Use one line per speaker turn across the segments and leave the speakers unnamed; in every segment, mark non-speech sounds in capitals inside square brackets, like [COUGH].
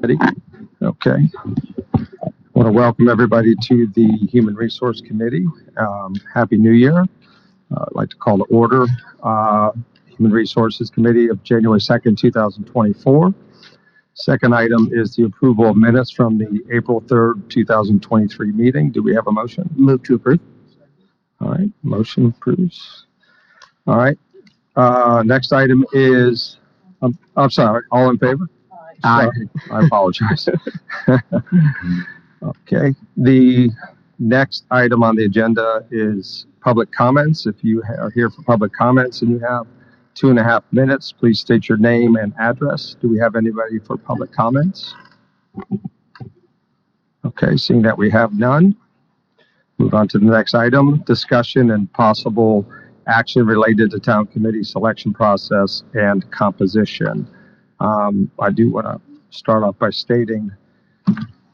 Ready? Okay. I want to welcome everybody to the Human Resource Committee. Um, Happy New Year. Uh, I'd like to call to order, uh, Human Resources Committee of January 2nd, 2024. Second item is the approval of minutes from the April 3rd, 2023 meeting. Do we have a motion?
Move to approve.
All right, motion approves. All right, uh, next item is, I'm, I'm sorry, all in favor? Sorry, I apologize. [LAUGHS] Okay, the next item on the agenda is public comments. If you ha- are here for public comments and you have two and a half minutes, please state your name and address. Do we have anybody for public comments? Okay, seeing that we have none, move on to the next item, discussion and possible action related to town committee selection process and composition. Um, I do want to start off by stating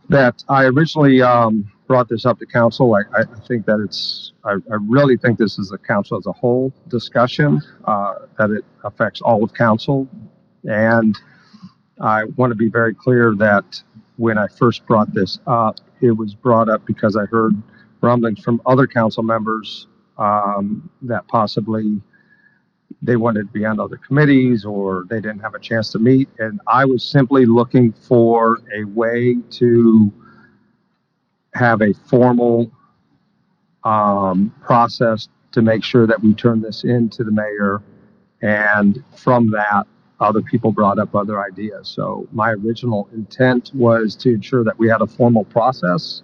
that I originally um, brought this up to council. I, I think that it's, I, I really think this is a council as a whole discussion, uh, that it affects all of council. And I want to be very clear that when I first brought this up, it was brought up because I heard rumblings from other council members um, that possibly they wanted to be on other committees or they didn't have a chance to meet. And I was simply looking for a way to have a formal um, process to make sure that we turn this into the mayor. And from that, other people brought up other ideas. So my original intent was to ensure that we had a formal process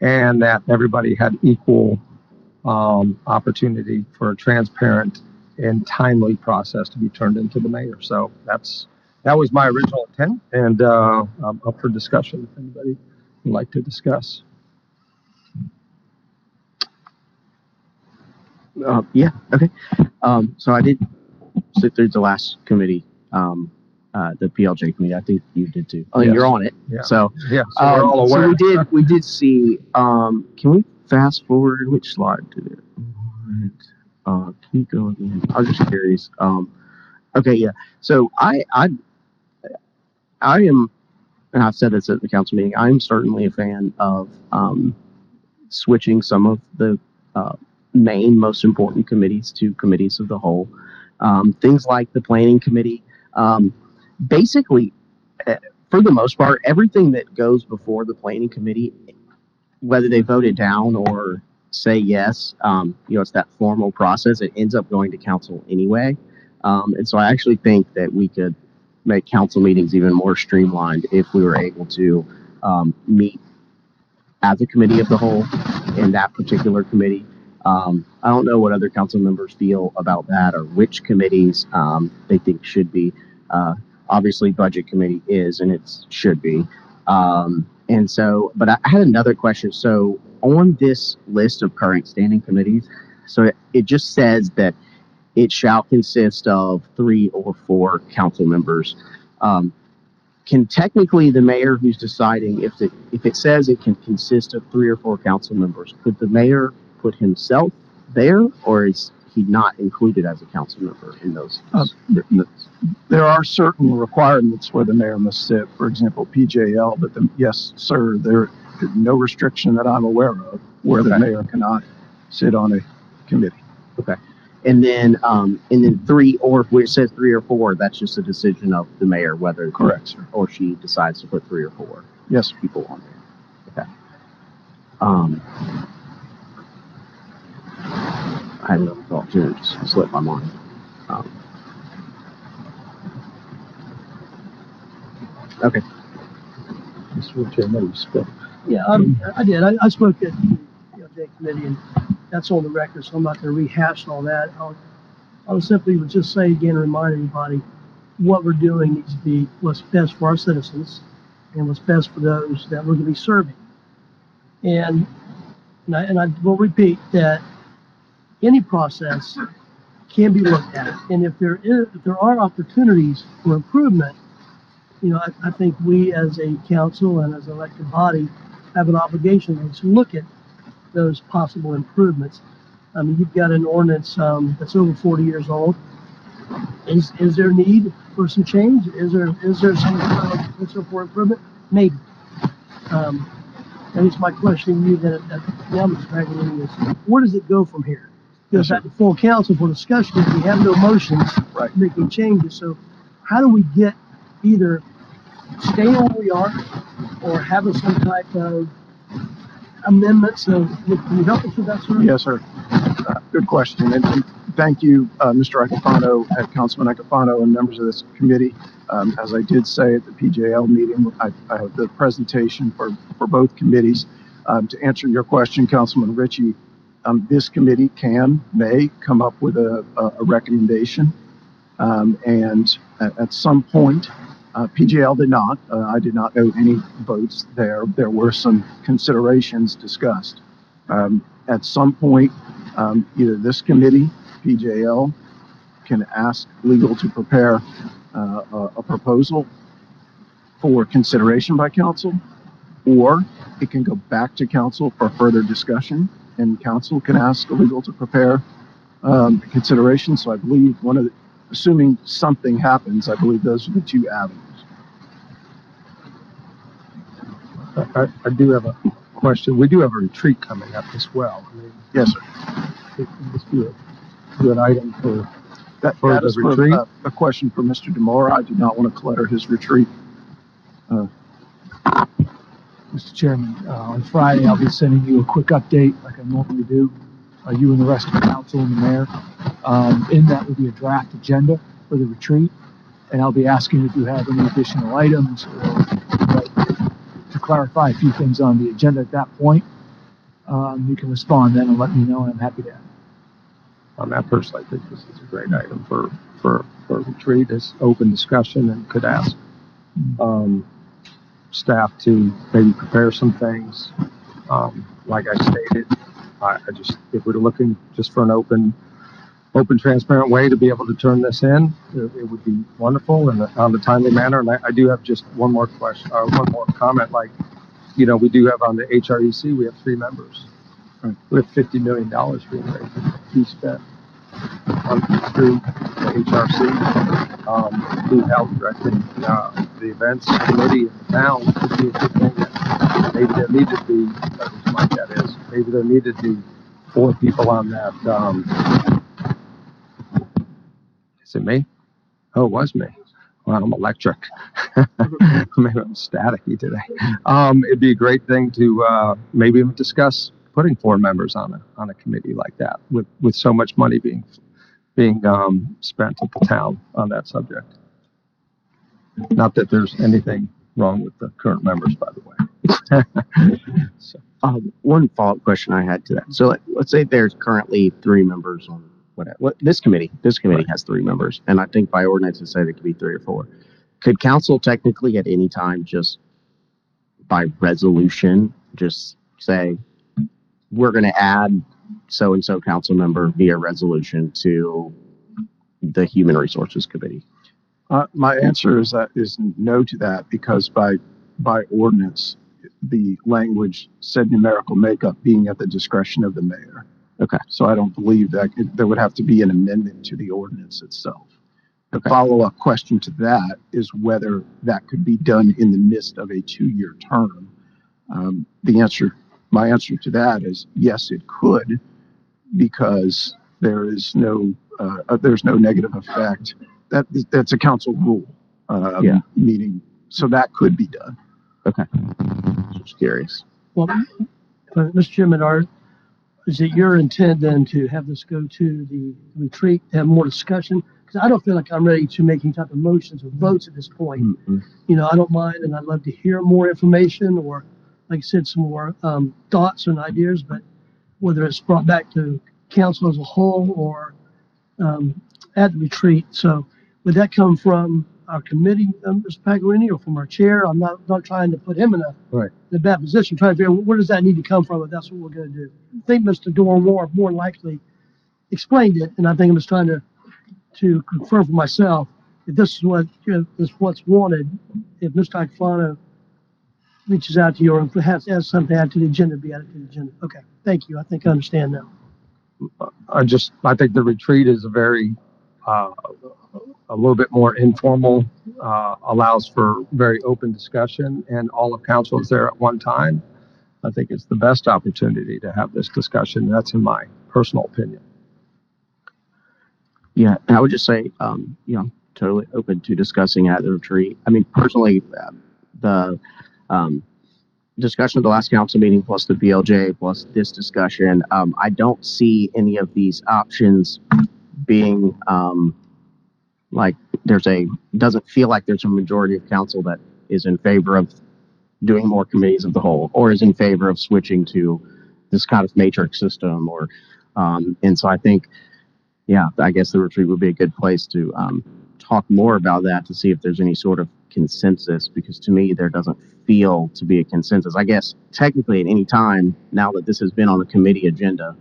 and that everybody had equal um, opportunity for a transparent and timely process to be turned into the mayor. So that's, that was my original intent and, uh, I'm up for discussion if anybody would like to discuss.
Uh, yeah, okay. Um, so I did sit through the last committee, um, uh, the PLJ committee. I think you did too. Oh,
Yes.
you're on it.
Yeah.
So,
Yeah, so we're
um,
all
so
aware.
we did, we did see, um, can we fast forward? Which slide did it? Uh, can you go? I was just curious. Um, okay, yeah. So I, I, I am, and I've said this at the council meeting, I'm certainly a fan of, um, switching some of the, uh, main most important committees to committees of the whole. Um, things like the planning committee. Um, basically, uh, for the most part, everything that goes before the planning committee, whether they vote it down or say yes, um, you know, it's that formal process. It ends up going to council anyway. Um, and so I actually think that we could make council meetings even more streamlined if we were able to um, meet as a committee of the whole in that particular committee. Um, I don't know what other council members feel about that or which committees um, they think should be. Uh, obviously, budget committee is and it should be. Um, and so, but I had another question. So on this list of current standing committees, so it, it just says that it shall consist of three or four council members. Um, can technically the mayor who's deciding if the, if it says it can consist of three or four council members, could the mayor put himself there or is he not included as a council member in those?
Uh, th- th- There are certain requirements where the mayor must sit, for example, PJL, but the, yes, sir, there, no restriction that I'm aware of where the mayor cannot sit on a committee. Okay.
And then, um, and then three or where it says three or four, that's just a decision of the mayor whether
Correct, sir.
or she decides to put three or four
Yes,
people on there. Okay. Um, I had another thought too, it just slipped my mind. Um, okay. You swore to another spoke.
Yeah, um, I did. I, I spoke at the PLJ committee and that's on the record, so I'm not gonna rehash all that. I'll, I'll simply would just say again, remind everybody, what we're doing needs to be what's best for our citizens and what's best for those that we're gonna be serving. And, and I, and I will repeat that any process can be looked at. And if there is, if there are opportunities for improvement, you know, I, I think we as a council and as an elected body have an obligation to look at those possible improvements. I mean, you've got an ordinance, um, that's over forty years old. Is, is there need for some change? Is there, is there some potential for improvement? Maybe. Um, I guess my question to you that, at, at, now, Mr. Pagliarini, is where does it go from here? Goes back to full council for discussion, we have no motions
Right.
making changes, so how do we get either stay where we are or having some type of amendments? So, can you help us with that, sir?
Yes, sir. Uh, Good question, and and thank you, uh, Mr. Iacofano, and Councilman Iacofano, and members of this committee. Um, As I did say at the PJL meeting, I I have the presentation for, for both committees. Um, To answer your question, Councilman Ritchie, um, this committee can, may come up with a, a recommendation. Um, And at, at some point, uh, PJL did not, uh, I did not know any votes there. There were some considerations discussed. Um, At some point, um, either this committee, PJL, can ask legal to prepare uh, a, a proposal for consideration by council, or it can go back to council for further discussion, and council can ask a legal to prepare um, consideration. So I believe one of the, assuming something happens, I believe those are the two avenues.
I, I- do have a question. We do have a retreat coming up as well. I mean,
Yes, sir.
it would just be a good item for,
That,
For
that
the
is for,
retreat?
uh, a question for Mr. DeMoura. I do not want to clutter his retreat.
Mr. Chairman, uh, on Friday, I'll be sending you a quick update like I normally do, uh, you and the rest of the council and the mayor. Um, in that will be a draft agenda for the retreat, and I'll be asking if you have any additional items or uh, to clarify a few things on the agenda at that point. Um, you can respond then and let me know, and I'm happy to.
on that personally, I think this is a great item for, for, for retreat, is open discussion and could ask, um, staff to maybe prepare some things. Um, like I stated, I, I just, if we're looking just for an open, open, transparent way to be able to turn this in, it, it would be wonderful and on a timely manner. And I, I do have just one more question, or one more comment, like, you know, we do have on the HREC, we have three members. We have fifty million dollars being raised, to be spent on, through the HRC, um, who helped directing, uh, the events committee in the town. That Maybe there needed to be, mic that is, maybe there needed to be four people on that, um, is it me? Oh, it was me. Well, I'm electric. [LAUGHS] Maybe I'm staticky today. Um, it'd be a great thing to, uh, maybe discuss putting four members on a, on a committee like that with, with so much money being, being, um, spent at the town on that subject. Not that there's anything wrong with the current members, by the way. [LAUGHS] So,
Um, one follow-up question I had to that. So let, let's say there's currently three members on whatever, what, this committee, this committee has three members. And I think by ordinance it said it could be three or four. Could council technically at any time just by resolution, just say, we're going to add so-and-so council member via resolution to the human resources committee?
Uh, my answer is that is no to that because by by ordinance, the language said numerical makeup being at the discretion of the mayor.
Okay.
So I don't believe that it, there would have to be an amendment to the ordinance itself. The
Okay.
follow-up question to that is whether that could be done in the midst of a two-year term. Um, the answer, my answer to that is yes, it could, because there is no uh, uh, there's no negative effect. That that's a council rule. Um,
Yeah.
Meaning, so that could be done. Okay.
Just curious.
Well, uh, Mr. Chairman, are, is it your intent then to have this go to the retreat, to have more discussion? Because I don't feel like I'm ready to make any type of motions or votes at this point.
Mm-mm.
You know, I don't mind, and I'd love to hear more information or, like I said, some more um, thoughts and ideas, but whether it's brought back to council as a whole or um, at the retreat. So would that come from our committee, um, Mr. Pagliarini, or from our chair? I'm not, not trying to put him in a
Right.
in a bad position, trying to figure out where does that need to come from if that's what we're going to do. I think Mr. Dorn more, more likely explained it, and I think I'm just trying to, to confirm for myself if this is what, you know, is what's wanted, if Mr. Iacofano reaches out to you or perhaps has something to add to the agenda, be added to the agenda. Okay, thank you. I think I understand now.
I just, I think the retreat is a very, uh, a little bit more informal, uh, allows for very open discussion, and all of council is there at one time. I think it's the best opportunity to have this discussion. That's in my personal opinion.
Yeah, and I would just say, um, you know, totally open to discussing at the retreat. I mean, personally, um, the um, discussion of the last council meeting plus the BLJ plus this discussion, um, I don't see any of these options being um, like there's a doesn't feel like there's a majority of council that is in favor of doing more committees of the whole or is in favor of switching to this kind of matrix system or um, and so I think yeah, I guess the retreat would be a good place to um, talk more about that to see if there's any sort of consensus because to me there doesn't feel to be a consensus. I guess technically at any time now that this has been on a committee agenda,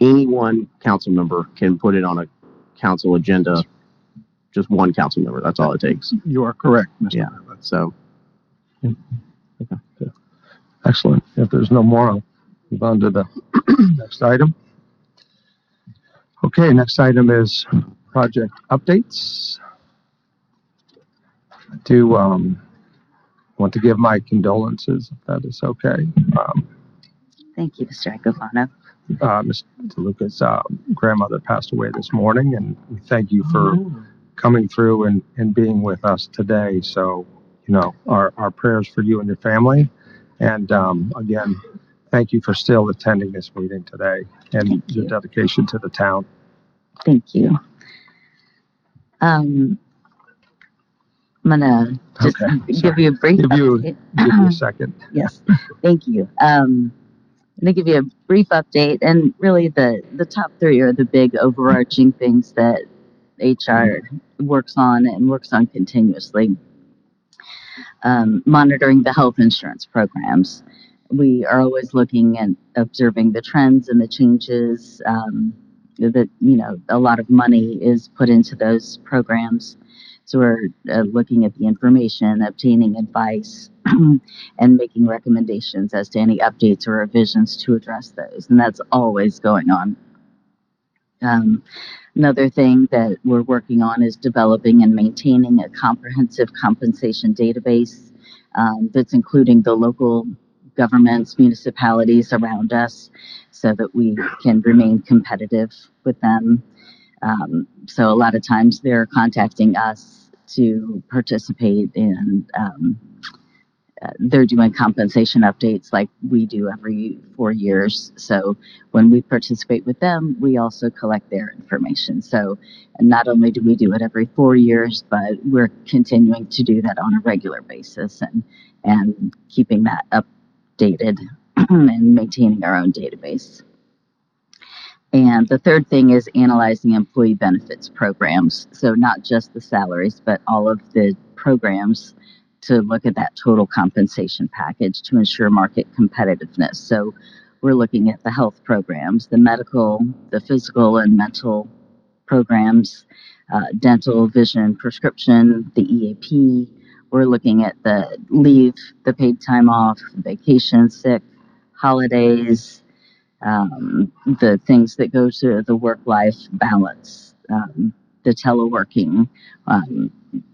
any one council member can put it on a council agenda. Just one council member. That's all it takes.
You are correct, Mr.
Yeah.
Mayor.
So
Excellent. If there's no more, I'll move on to the next item. Okay, next item is project updates. I Do, um, want to give my condolences, if that is okay. Um,
Thank you, Mr. Iacofano.
uh, Mr. DeLuca's, uh, grandmother passed away this morning, and we thank you for coming through and, and being with us today. So, you know, our, our prayers for you and your family. And, um, again, thank you for still attending this meeting today and
Thank
your
you.
dedication to the town.
Thank you. Um, I'm gonna just
Okay,
give
sorry.
you a brief
Give you-
update.
Give me a second.
Yes, thank you. Um, I'm gonna give you a brief update, and really the the top three are the big overarching things that HR works on and works on continuously. Um, monitoring the health insurance programs. We are always looking and observing the trends and the changes. Um, that you know, a lot of money is put into those programs. So we're uh, looking at the information, obtaining advice, [CLEARS THROAT] and making recommendations as to any updates or revisions to address those. And that's always going on. Um, another thing that we're working on is developing and maintaining a comprehensive compensation database um, that's including the local governments, municipalities around us, so that we can remain competitive with them. Um, so a lot of times they're contacting us to participate in um, uh, they're doing compensation updates like we do every four years. So when we participate with them, we also collect their information. So not only do we do it every four years, but we're continuing to do that on a regular basis and and keeping that updated [CLEARS THROAT] and maintaining our own database. And the third thing is analyzing employee benefits programs. So not just the salaries, but all of the programs to look at that total compensation package to ensure market competitiveness. So we're looking at the health programs, the medical, the physical and mental programs, uh, dental, vision, prescription, the EAP. We're looking at the leave, the paid time off, vacation, sick, holidays, um, the things that go to the work-life balance, um, the teleworking, um,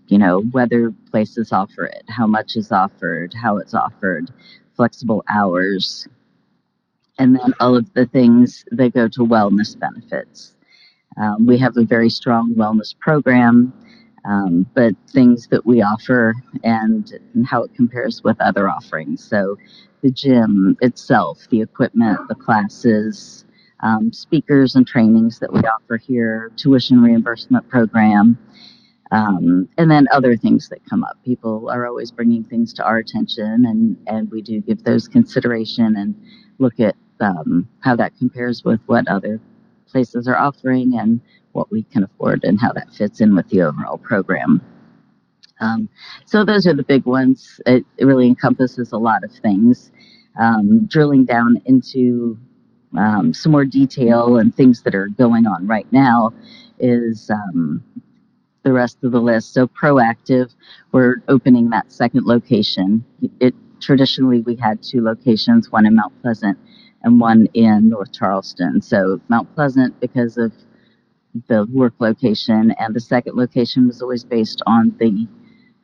you know, whether places offer it, how much is offered, how it's offered, flexible hours, and then all of the things that go to wellness benefits. Um, we have a very strong wellness program, um, but things that we offer and, and how it compares with other offerings. So, the gym itself, the equipment, the classes, um, speakers and trainings that we offer here, tuition reimbursement program, um, and then other things that come up. People are always bringing things to our attention, and, and we do give those consideration and look at um, how that compares with what other places are offering and what we can afford and how that fits in with the overall program. Um, so those are the big ones. It, it really encompasses a lot of things. Um, drilling down into um, some more detail and things that are going on right now is um, the rest of the list. So proactive, we're opening that second location. It traditionally we had two locations, one in Mount Pleasant and one in North Charleston. So Mount Pleasant because of the work location, and the second location was always based on the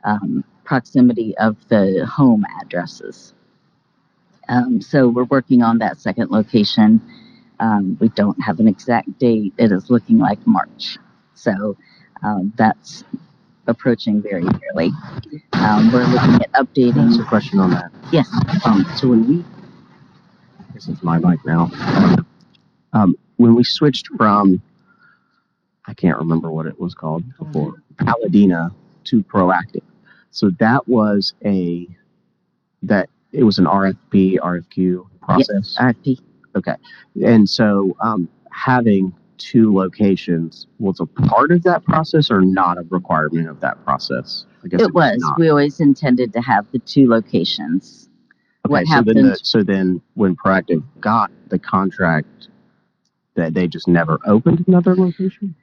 um, proximity of the home addresses. Um, so we're working on that second location. Um, we don't have an exact date. It is looking like March. So um, that's approaching very nearly. Um, we're looking at
That's
updating.
a question on that.
Yes.
Um, so when we, this is my mic now. Um, when we switched from, I can't remember what it was called before, Paladina to Proactive. So that was a, that, it was an RFP, RFQ process.
RFP.
And so, um, having two locations was a part of that process or not a requirement of that process? I guess
It was.
not.
We always intended to have the two locations.
Okay,
what
so then, the,
happened-
so then when Proactive got the contract, that they just never opened another location?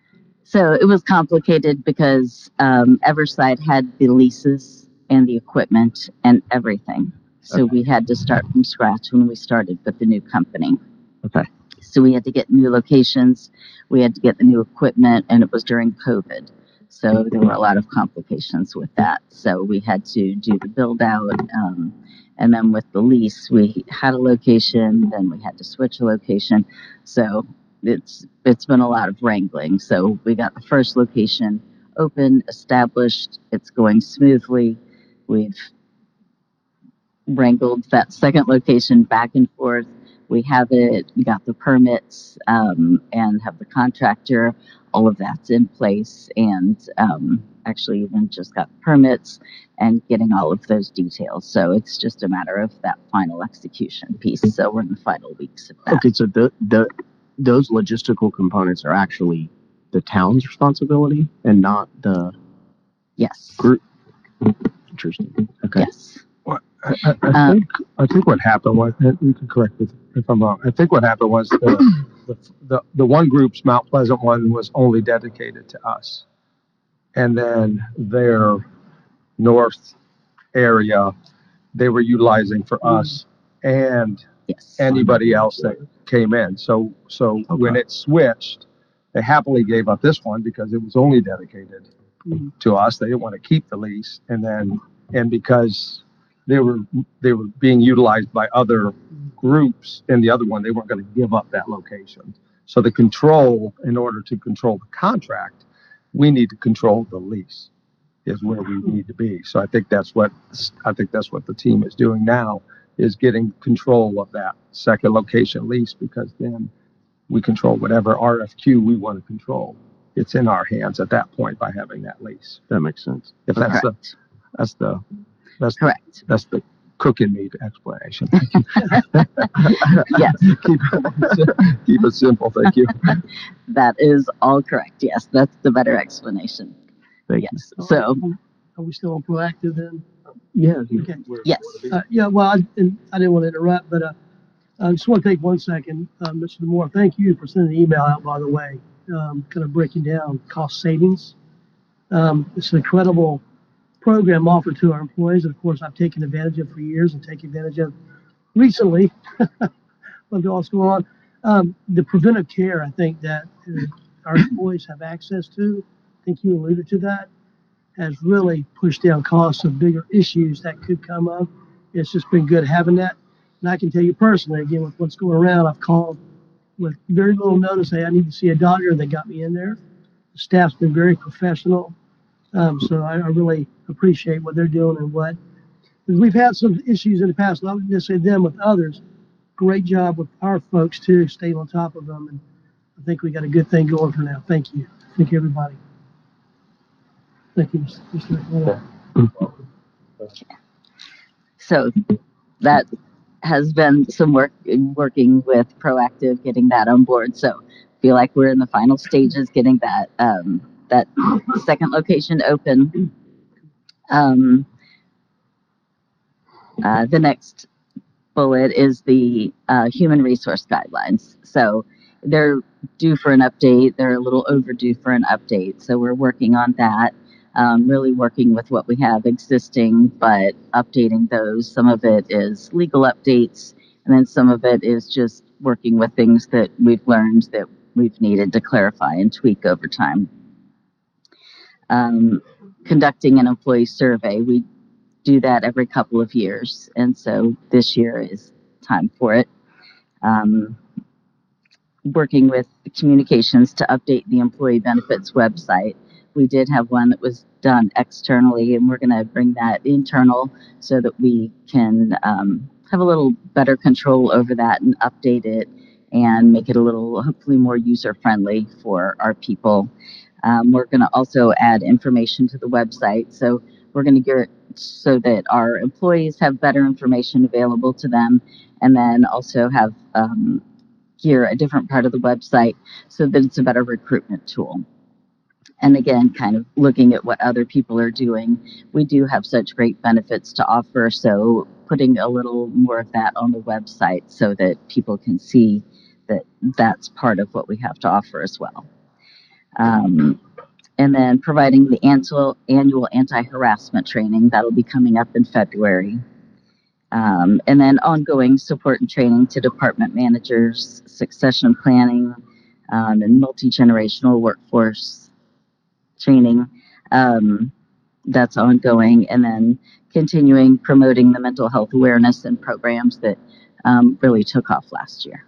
So it was complicated because um, Everside had the leases and the equipment and everything. So we had to start from scratch when we started with the new company.
Okay.
So we had to get new locations, we had to get the new equipment, and it was during COVID. So there were a lot of complications with that. So we had to do the build out. Um, and then with the lease, we had a location, then we had to switch a location. So it's it's been a lot of wrangling. So we got the first location open, established. It's going smoothly. We've wrangled that second location back and forth. We have it, we got the permits, um, and have the contractor. All of that's in place, and um, actually even just got permits and getting all of those details. So it's just a matter of that final execution piece. So we're in the final weeks of that.
Okay, so the, the, those logistical components are actually the town's responsibility and not the
Yes.
group? Interesting. Okay.
Yes.
I, I, I
Uh,
think I think what happened was you can correct me if I'm wrong. I think what happened was the, the the the one group's Mount Pleasant one was only dedicated to us, and then their north area they were utilizing for us and
Yes.
anybody else that came in. So so when it switched, they happily gave up this one because it was only dedicated
Mhm.
to us. They didn't want to keep the lease, and then and because they were they were being utilized by other groups in the other one, they weren't going to give up that location. So the control, in order to control the contract, we need to control the lease. Is where we need to be. So I think that's what I think that's what the team is doing now is getting control of that second location lease because then we control whatever RFQ we want to control. It's in our hands at that point by having that lease.
That makes sense.
If that's the,
Correct.
that's the, that's, the-
Correct.
that's the cooking meat explanation. [LAUGHS] [LAUGHS]
Yes.
Keep, [LAUGHS] keep it simple, thank you.
That is all correct. Yes. That's the better explanation.
Thank you.
Yes. So,
Are we still on proactive then?
Yeah.
Okay.
yes.
Uh, yeah, well, I, and I didn't want to interrupt, but, uh, I just want to take one second, uh, Mr. Moore, thank you for sending the email out, by the way, um, kind of breaking down cost savings. Um, it's an incredible program offered to our employees. Of course, I've taken advantage of for years and take advantage of recently. With all that's going on, um, the preventive care, I think that uh, our employees have access to, I think you alluded to that, has really pushed down costs of bigger issues that could come up. It's just been good having that. And I can tell you personally, again, with what's going around, I've called with very little notice, hey, I need to see a doctor, and they got me in there. The staff's been very professional. Um, so I, I really appreciate what they're doing and what, because we've had some issues in the past, not necessarily them with others. Great job with our folks too, staying on top of them. And I think we got a good thing going for now. Thank you. Thank you, everybody. Thank you, Mr. Mr.
So that has been some work in working with Proactive, getting that on board. So feel like we're in the final stages, getting that um, that second location open. Um, uh, the next bullet is the uh, human resource guidelines. So they're due for an update. They're a little overdue for an update. So we're working on that um, really working with what we have existing, but updating those. Some of it is legal updates, and then some of it is just working with things that we've learned that we've needed to clarify and tweak over time. Um, conducting an employee survey, we do that every couple of years, and so this year is time for it. Um, working with communications to update the employee benefits website. We did have one that was done externally, and we're going to bring that internal so that we can um, have a little better control over that and update it and make it a little, hopefully, more user friendly for our people. Um, we're going to also add information to the website. So we're going to get so that our employees have better information available to them and then also have um, gear a different part of the website so that it's a better recruitment tool. And again, kind of looking at what other people are doing, we do have such great benefits to offer. So putting a little more of that on the website so that people can see that that's part of what we have to offer as well. Um, and then providing the annual, annual anti-harassment training that'll be coming up in February. Um, and then ongoing support and training to department managers, succession planning, um, and multi-generational workforce training. Um, that's ongoing. And then continuing promoting the mental health awareness and programs that um, really took off last year.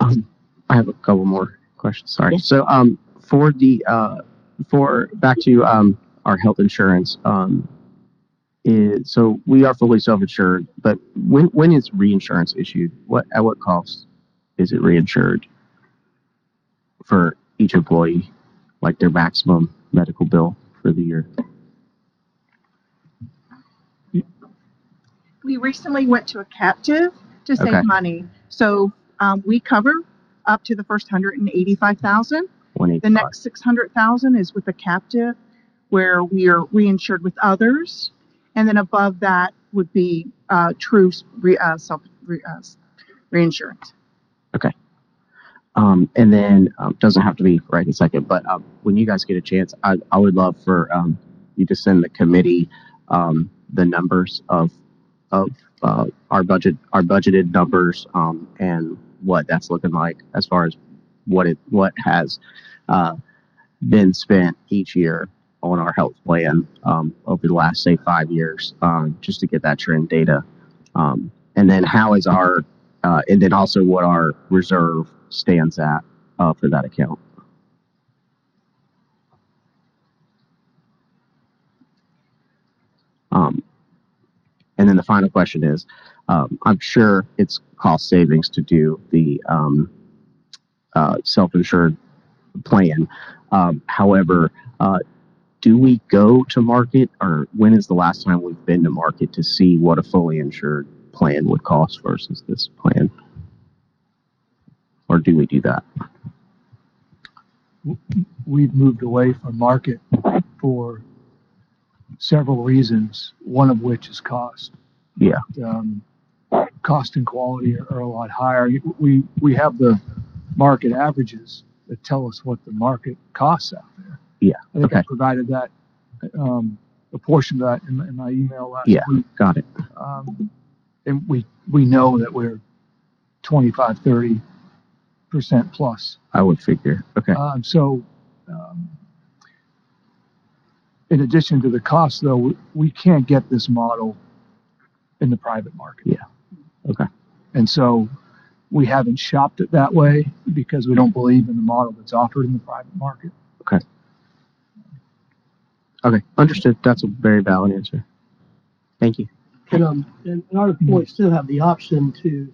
Um, I have a couple more questions. Sorry.
Yeah.
So, um, for the uh, for back to um, our health insurance. Um, is, so we are fully self-insured, but when when is reinsurance issued? What at what cost is it reinsured for each employee, like their maximum medical bill for the year?
we recently went to a captive to save
Okay.
money. So um, we cover up to the first hundred and eighty-five thousand.
One
The
eighty-five.
next six hundred thousand is with a captive, where we are reinsured with others, and then above that would be uh, true re, uh, self re, uh, reinsurance.
Um, and then um, doesn't have to be right this second, but um, when you guys get a chance, I, I would love for um, you to send the committee um, the numbers of of uh, our budget, our budgeted numbers, um, and what that's looking like as far as what it what has uh, been spent each year on our health plan over the last say five years, just to get that trend data, and then how is our uh, and then also what our reserve stands at uh, for that account. Um, and then the final question is, um, I'm sure it's cost savings to do the um, uh, self-insured plan. Um, however, uh, do we go to market, or when is the last time we've been to market to see what a fully insured plan would cost versus this plan? Or do we do that?
We've moved away from market for several reasons, one of which is cost.
Yeah.
Um, cost and quality are, are a lot higher. We, we have the market averages that tell us what the market costs out there.
Yeah,
I think I provided that, um, a portion of that in, my- in my email last
Yeah.
week.
Got it.
Um, and we, we know that we're 25, 30 percent plus.
I would figure. Okay.
Um, so, um, in addition to the cost, though, we, we can't get this model in the private market.
Yeah. Okay.
And so, we haven't shopped it that way because we don't believe in the model that's offered in the private market.
Okay. Okay, understood. That's a very valid answer. Thank you.
And, um, and and our employees still have the option to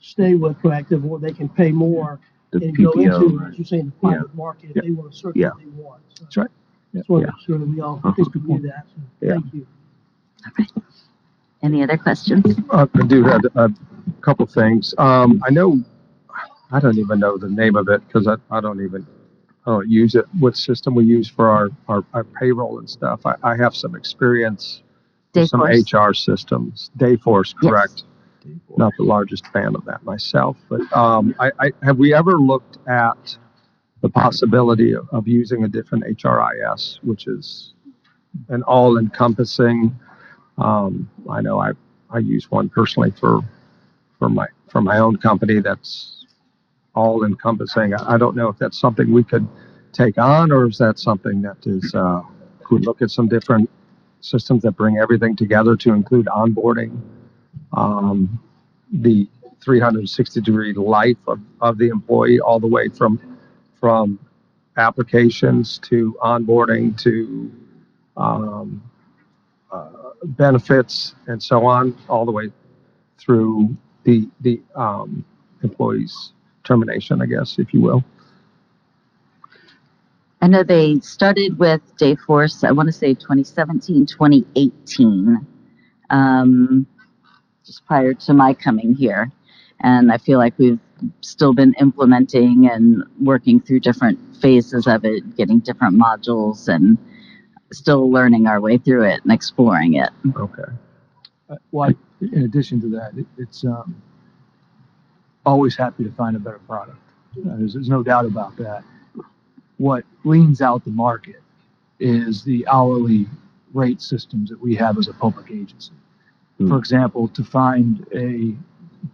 stay with Proactive, or they can pay more
The
and go into,
PPO.
as you're saying, the private market if they want to search
Yeah.
what they want. So
That's right. Yeah.
Just want to
Yeah.
make sure that we all
Uh-huh.
think we do that. So
Yeah.
Thank you.
Any other questions?
Uh, I do have a couple things. Um, I know, I don't even know the name of it because I, I don't even, I don't use it. What system we use for our, our, our payroll and stuff. I, I have some experience with some
Dayforce?
HR systems. Dayforce,
Yes.
correct? Not the largest fan of that myself, but, um, I, I, have we ever looked at the possibility of, of using a different HRIS, which is an all encompassing, um, I know I, I use one personally for, for my, for my own company that's all encompassing. I I don't know if that's something we could take on, or is that something that is, uh, could look at some different systems that bring everything together to include onboarding, um, the 360 degree life of, of the employee all the way from, from applications to onboarding to, um, uh, benefits and so on, all the way through the, the, um, employee's termination, I guess, if you will.
I know they started with Dayforce, I want to say 2017, 2018, um, prior to my coming here. And I feel like we've still been implementing and working through different phases of it, getting different modules and still learning our way through it and exploring it.
Okay.
Uh, Well, I- in addition to that, it, it's, um, always happy to find a better product. Uh, There's, there's no doubt about that. What leans out the market is the hourly rate systems that we have as a public agency.
Hmm.
For example, to find a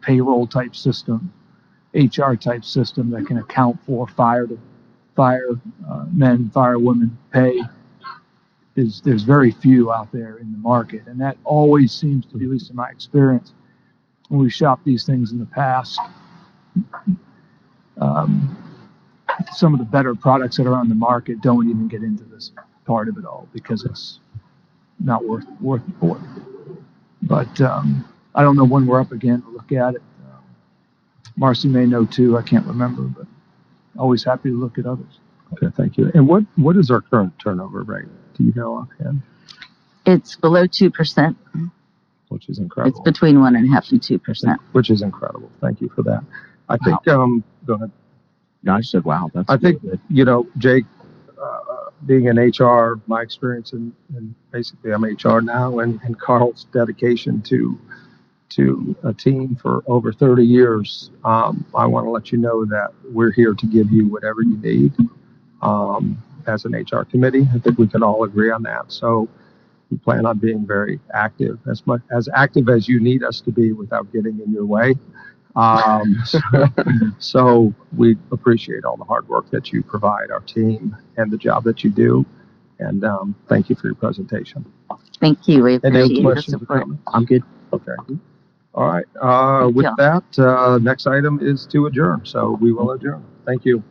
payroll type system, HR type system that can account for fire to fire uh, men, fire women pay is there's very few out there in the market, and that always seems to be, at least in my experience, when we shop these things in the past. Um, some of the better products that are on the market don't even get into this part of it all because it's not worth worth port. But um, I don't know when we're up again to look at it. Um, Marcy may know too. I can't remember, but always happy to look at others.
Okay, thank you. And what, what is our current turnover rate? Do you know offhand?
It's below 2%.
Which is incredible.
It's
incredible.
between one and a half and 2%.
Which is incredible. Thank you for that. I think, um, go ahead.
No, I said, wow, that's.
I think,
good.
you know, Jake, being in HR, my experience in, in basically I'm HR now and, and Carl's dedication to, to a team for over 30 years. Um, I want to let you know that we're here to give you whatever you need. Um, as an HR committee, I think we can all agree on that. So we plan on being very active, as much, as active as you need us to be without getting in your way. Um, so, [LAUGHS] so we appreciate all the hard work that you provide our team and the job that you do. And um, thank you for your presentation.
Thank you. We
Any
appreciate the
questions or
support.
comments?
I'm good.
Okay. All right. Uh, with
you.
that, uh, next item is to adjourn. So we will adjourn. Thank you.